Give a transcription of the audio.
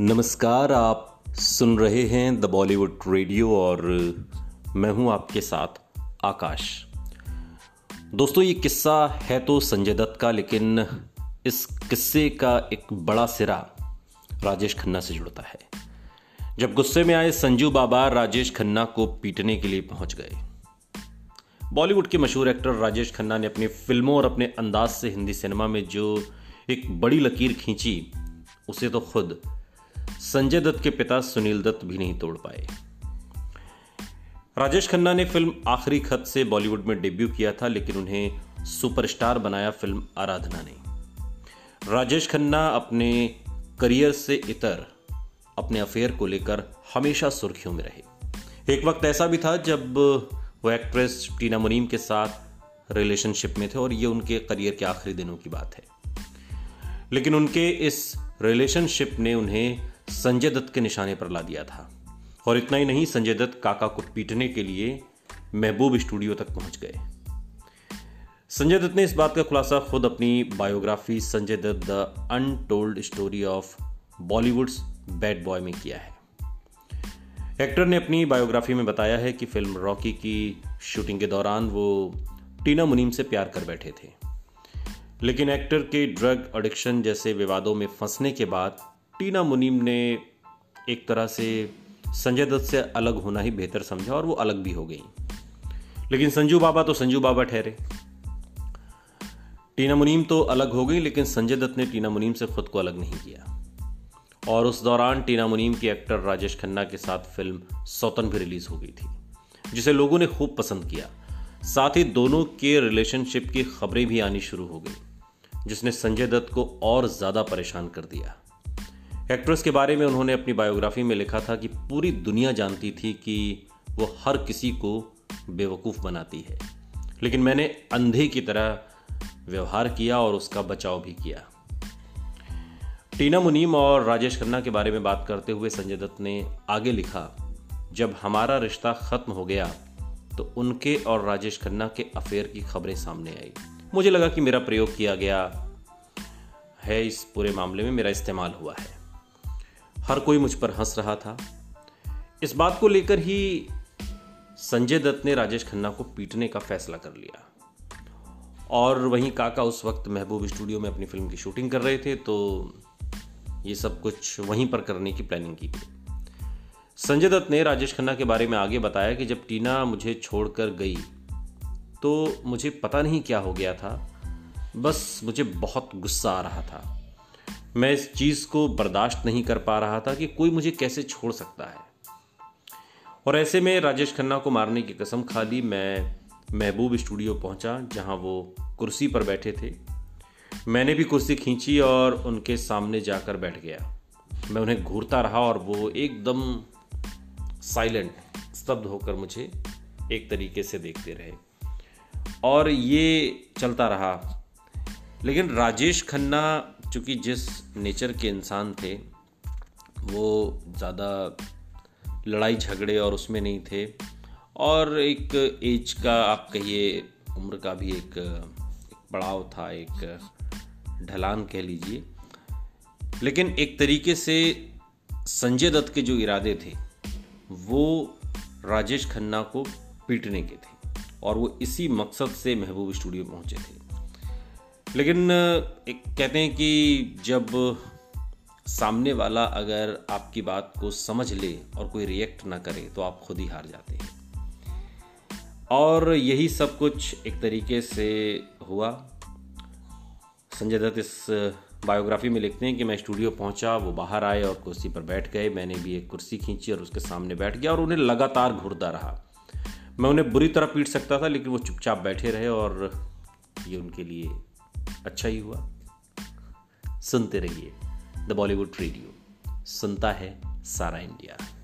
नमस्कार, आप सुन रहे हैं द बॉलीवुड रेडियो और मैं हूँ आपके साथ आकाश। दोस्तों, ये किस्सा है तो संजय दत्त का, लेकिन इस किस्से का एक बड़ा सिरा राजेश खन्ना से जुड़ता है। जब गुस्से में आए संजू बाबा, राजेश खन्ना को पीटने के लिए पहुँच गए। बॉलीवुड के मशहूर एक्टर राजेश खन्ना ने अपनी फ़िल्मों और अपने अंदाज से हिंदी सिनेमा में जो एक बड़ी लकीर खींची, उसे तो खुद संजय दत्त के पिता सुनील दत्त भी नहीं तोड़ पाए। राजेश खन्ना ने फ़िल्म आखिरी खत से बॉलीवुड में डेब्यू किया था, लेकिन उन्हें सुपरस्टार बनाया फ़िल्म आराधना ने। राजेश खन्ना अपने करियर से इतर, अपने अफेयर को लेकर हमेशा सुर्खियों में रहे। एक वक्त ऐसा भी था जब वो एक्ट्रेस टीना मुनीम के साथ रिलेशनशिप में थे, और ये उनके करियर के आखिरी दिनों की बात है। लेकिन उनके इस रिलेशनशिप ने उन्हें संजय दत्त के निशाने पर ला दिया था। और इतना ही नहीं, संजय दत्त काका को पीटने के लिए महबूब स्टूडियो तक पहुँच गए। संजय दत्त ने इस बात का खुलासा खुद अपनी biography Sanjay Dutt the untold story of Bollywood's bad boy में किया है। एक्टर ने अपनी बायोग्राफी में बताया है कि फ़िल्म रॉकी की शूटिंग के दौरान वो टीना मुनीम से प्यार कर बैठे थे। लेकिन एक्टर के ड्रग एडिक्शन जैसे विवादों में फंसने के बाद टीना मुनीम ने एक तरह से संजय दत्त से अलग होना ही बेहतर समझा और वो अलग भी हो गई। लेकिन संजू बाबा तो संजू बाबा ठहरे। टीना मुनीम तो अलग हो गई, लेकिन संजय दत्त ने टीना मुनीम से खुद को अलग नहीं किया। और उस दौरान टीना मुनीम की एक्टर राजेश खन्ना के साथ फ़िल्म सौतन भी रिलीज़ हो गई थी, जिसे लोगों ने खूब पसंद किया। साथ ही दोनों के रिलेशनशिप की खबरें भी आनी शुरू हो गई, जिसने संजय दत्त को और ज़्यादा परेशान कर दिया। एक्ट्रेस के बारे में उन्होंने अपनी बायोग्राफी में लिखा था कि पूरी दुनिया जानती थी कि वो हर किसी को बेवकूफ़ बनाती है। लेकिन मैंने अंधे की तरह व्यवहार किया और उसका बचाव भी किया। टीना मुनीम और राजेश खन्ना के बारे में बात करते हुए संजय दत्त ने आगे लिखा, जब हमारा रिश्ता खत्म हो गया तो उनके और राजेश खन्ना के अफेयर की खबरें सामने आई। मुझे लगा कि मेरा प्रयोग किया गया है, इस पूरे मामले में मेरा इस्तेमाल हुआ है। हर कोई मुझ पर हंस रहा था। इस बात को लेकर ही संजय दत्त ने राजेश खन्ना को पीटने का फैसला कर लिया। और वहीं काका उस वक्त महबूब स्टूडियो में अपनी फ़िल्म की शूटिंग कर रहे थे तो ये सब कुछ वहीं पर करने की प्लानिंग की गई संजय दत्त ने राजेश खन्ना के बारे में आगे बताया कि जब टीना मुझे छोड़कर गई तो मुझे पता नहीं क्या हो गया था। बस मुझे बहुत गुस्सा आ रहा था। मैं इस चीज़ को बर्दाश्त नहीं कर पा रहा था कि कोई मुझे कैसे छोड़ सकता है। और ऐसे में राजेश खन्ना को मारने की कसम खा ली, मैं महबूब स्टूडियो पहुँचा, जहाँ वो कुर्सी पर बैठे थे। मैंने भी कुर्सी खींची और उनके सामने जाकर बैठ गया। मैं उन्हें घूरता रहा और वो एकदम साइलेंट, स्तब्ध होकर मुझे एक तरीके से देखते रहे। और ये चलता रहा। लेकिन राजेश खन्ना चूँकि जिस नेचर के इंसान थे वो ज़्यादा लड़ाई झगड़े और उसमें नहीं थे। और एक एज का आप कहिए उम्र का भी एक, एक पड़ाव था एक ढलान कह लीजिए। लेकिन एक तरीके से संजय दत्त के जो इरादे थे वो राजेश खन्ना को पीटने के थे और वो इसी मकसद से महबूब स्टूडियो पहुँचे थे। लेकिन, एक कहते हैं कि जब सामने वाला अगर आपकी बात को समझ ले और कोई रिएक्ट ना करे तो आप खुद ही हार जाते हैं। और यही सब कुछ एक तरीके से हुआ। संजय दत्त इस बायोग्राफी में लिखते हैं कि मैं स्टूडियो पहुँचा, वो बाहर आए और कुर्सी पर बैठ गए। मैंने भी एक कुर्सी खींची और उसके सामने बैठ गया और उन्हें लगातार घूरता रहा। मैं उन्हें बुरी तरह पीट सकता था, लेकिन वो चुपचाप बैठे रहे और ये उनके लिए अच्छा ही हुआ। सुनते रहिए द बॉलीवुड रेडियो सुनता है सारा इंडिया।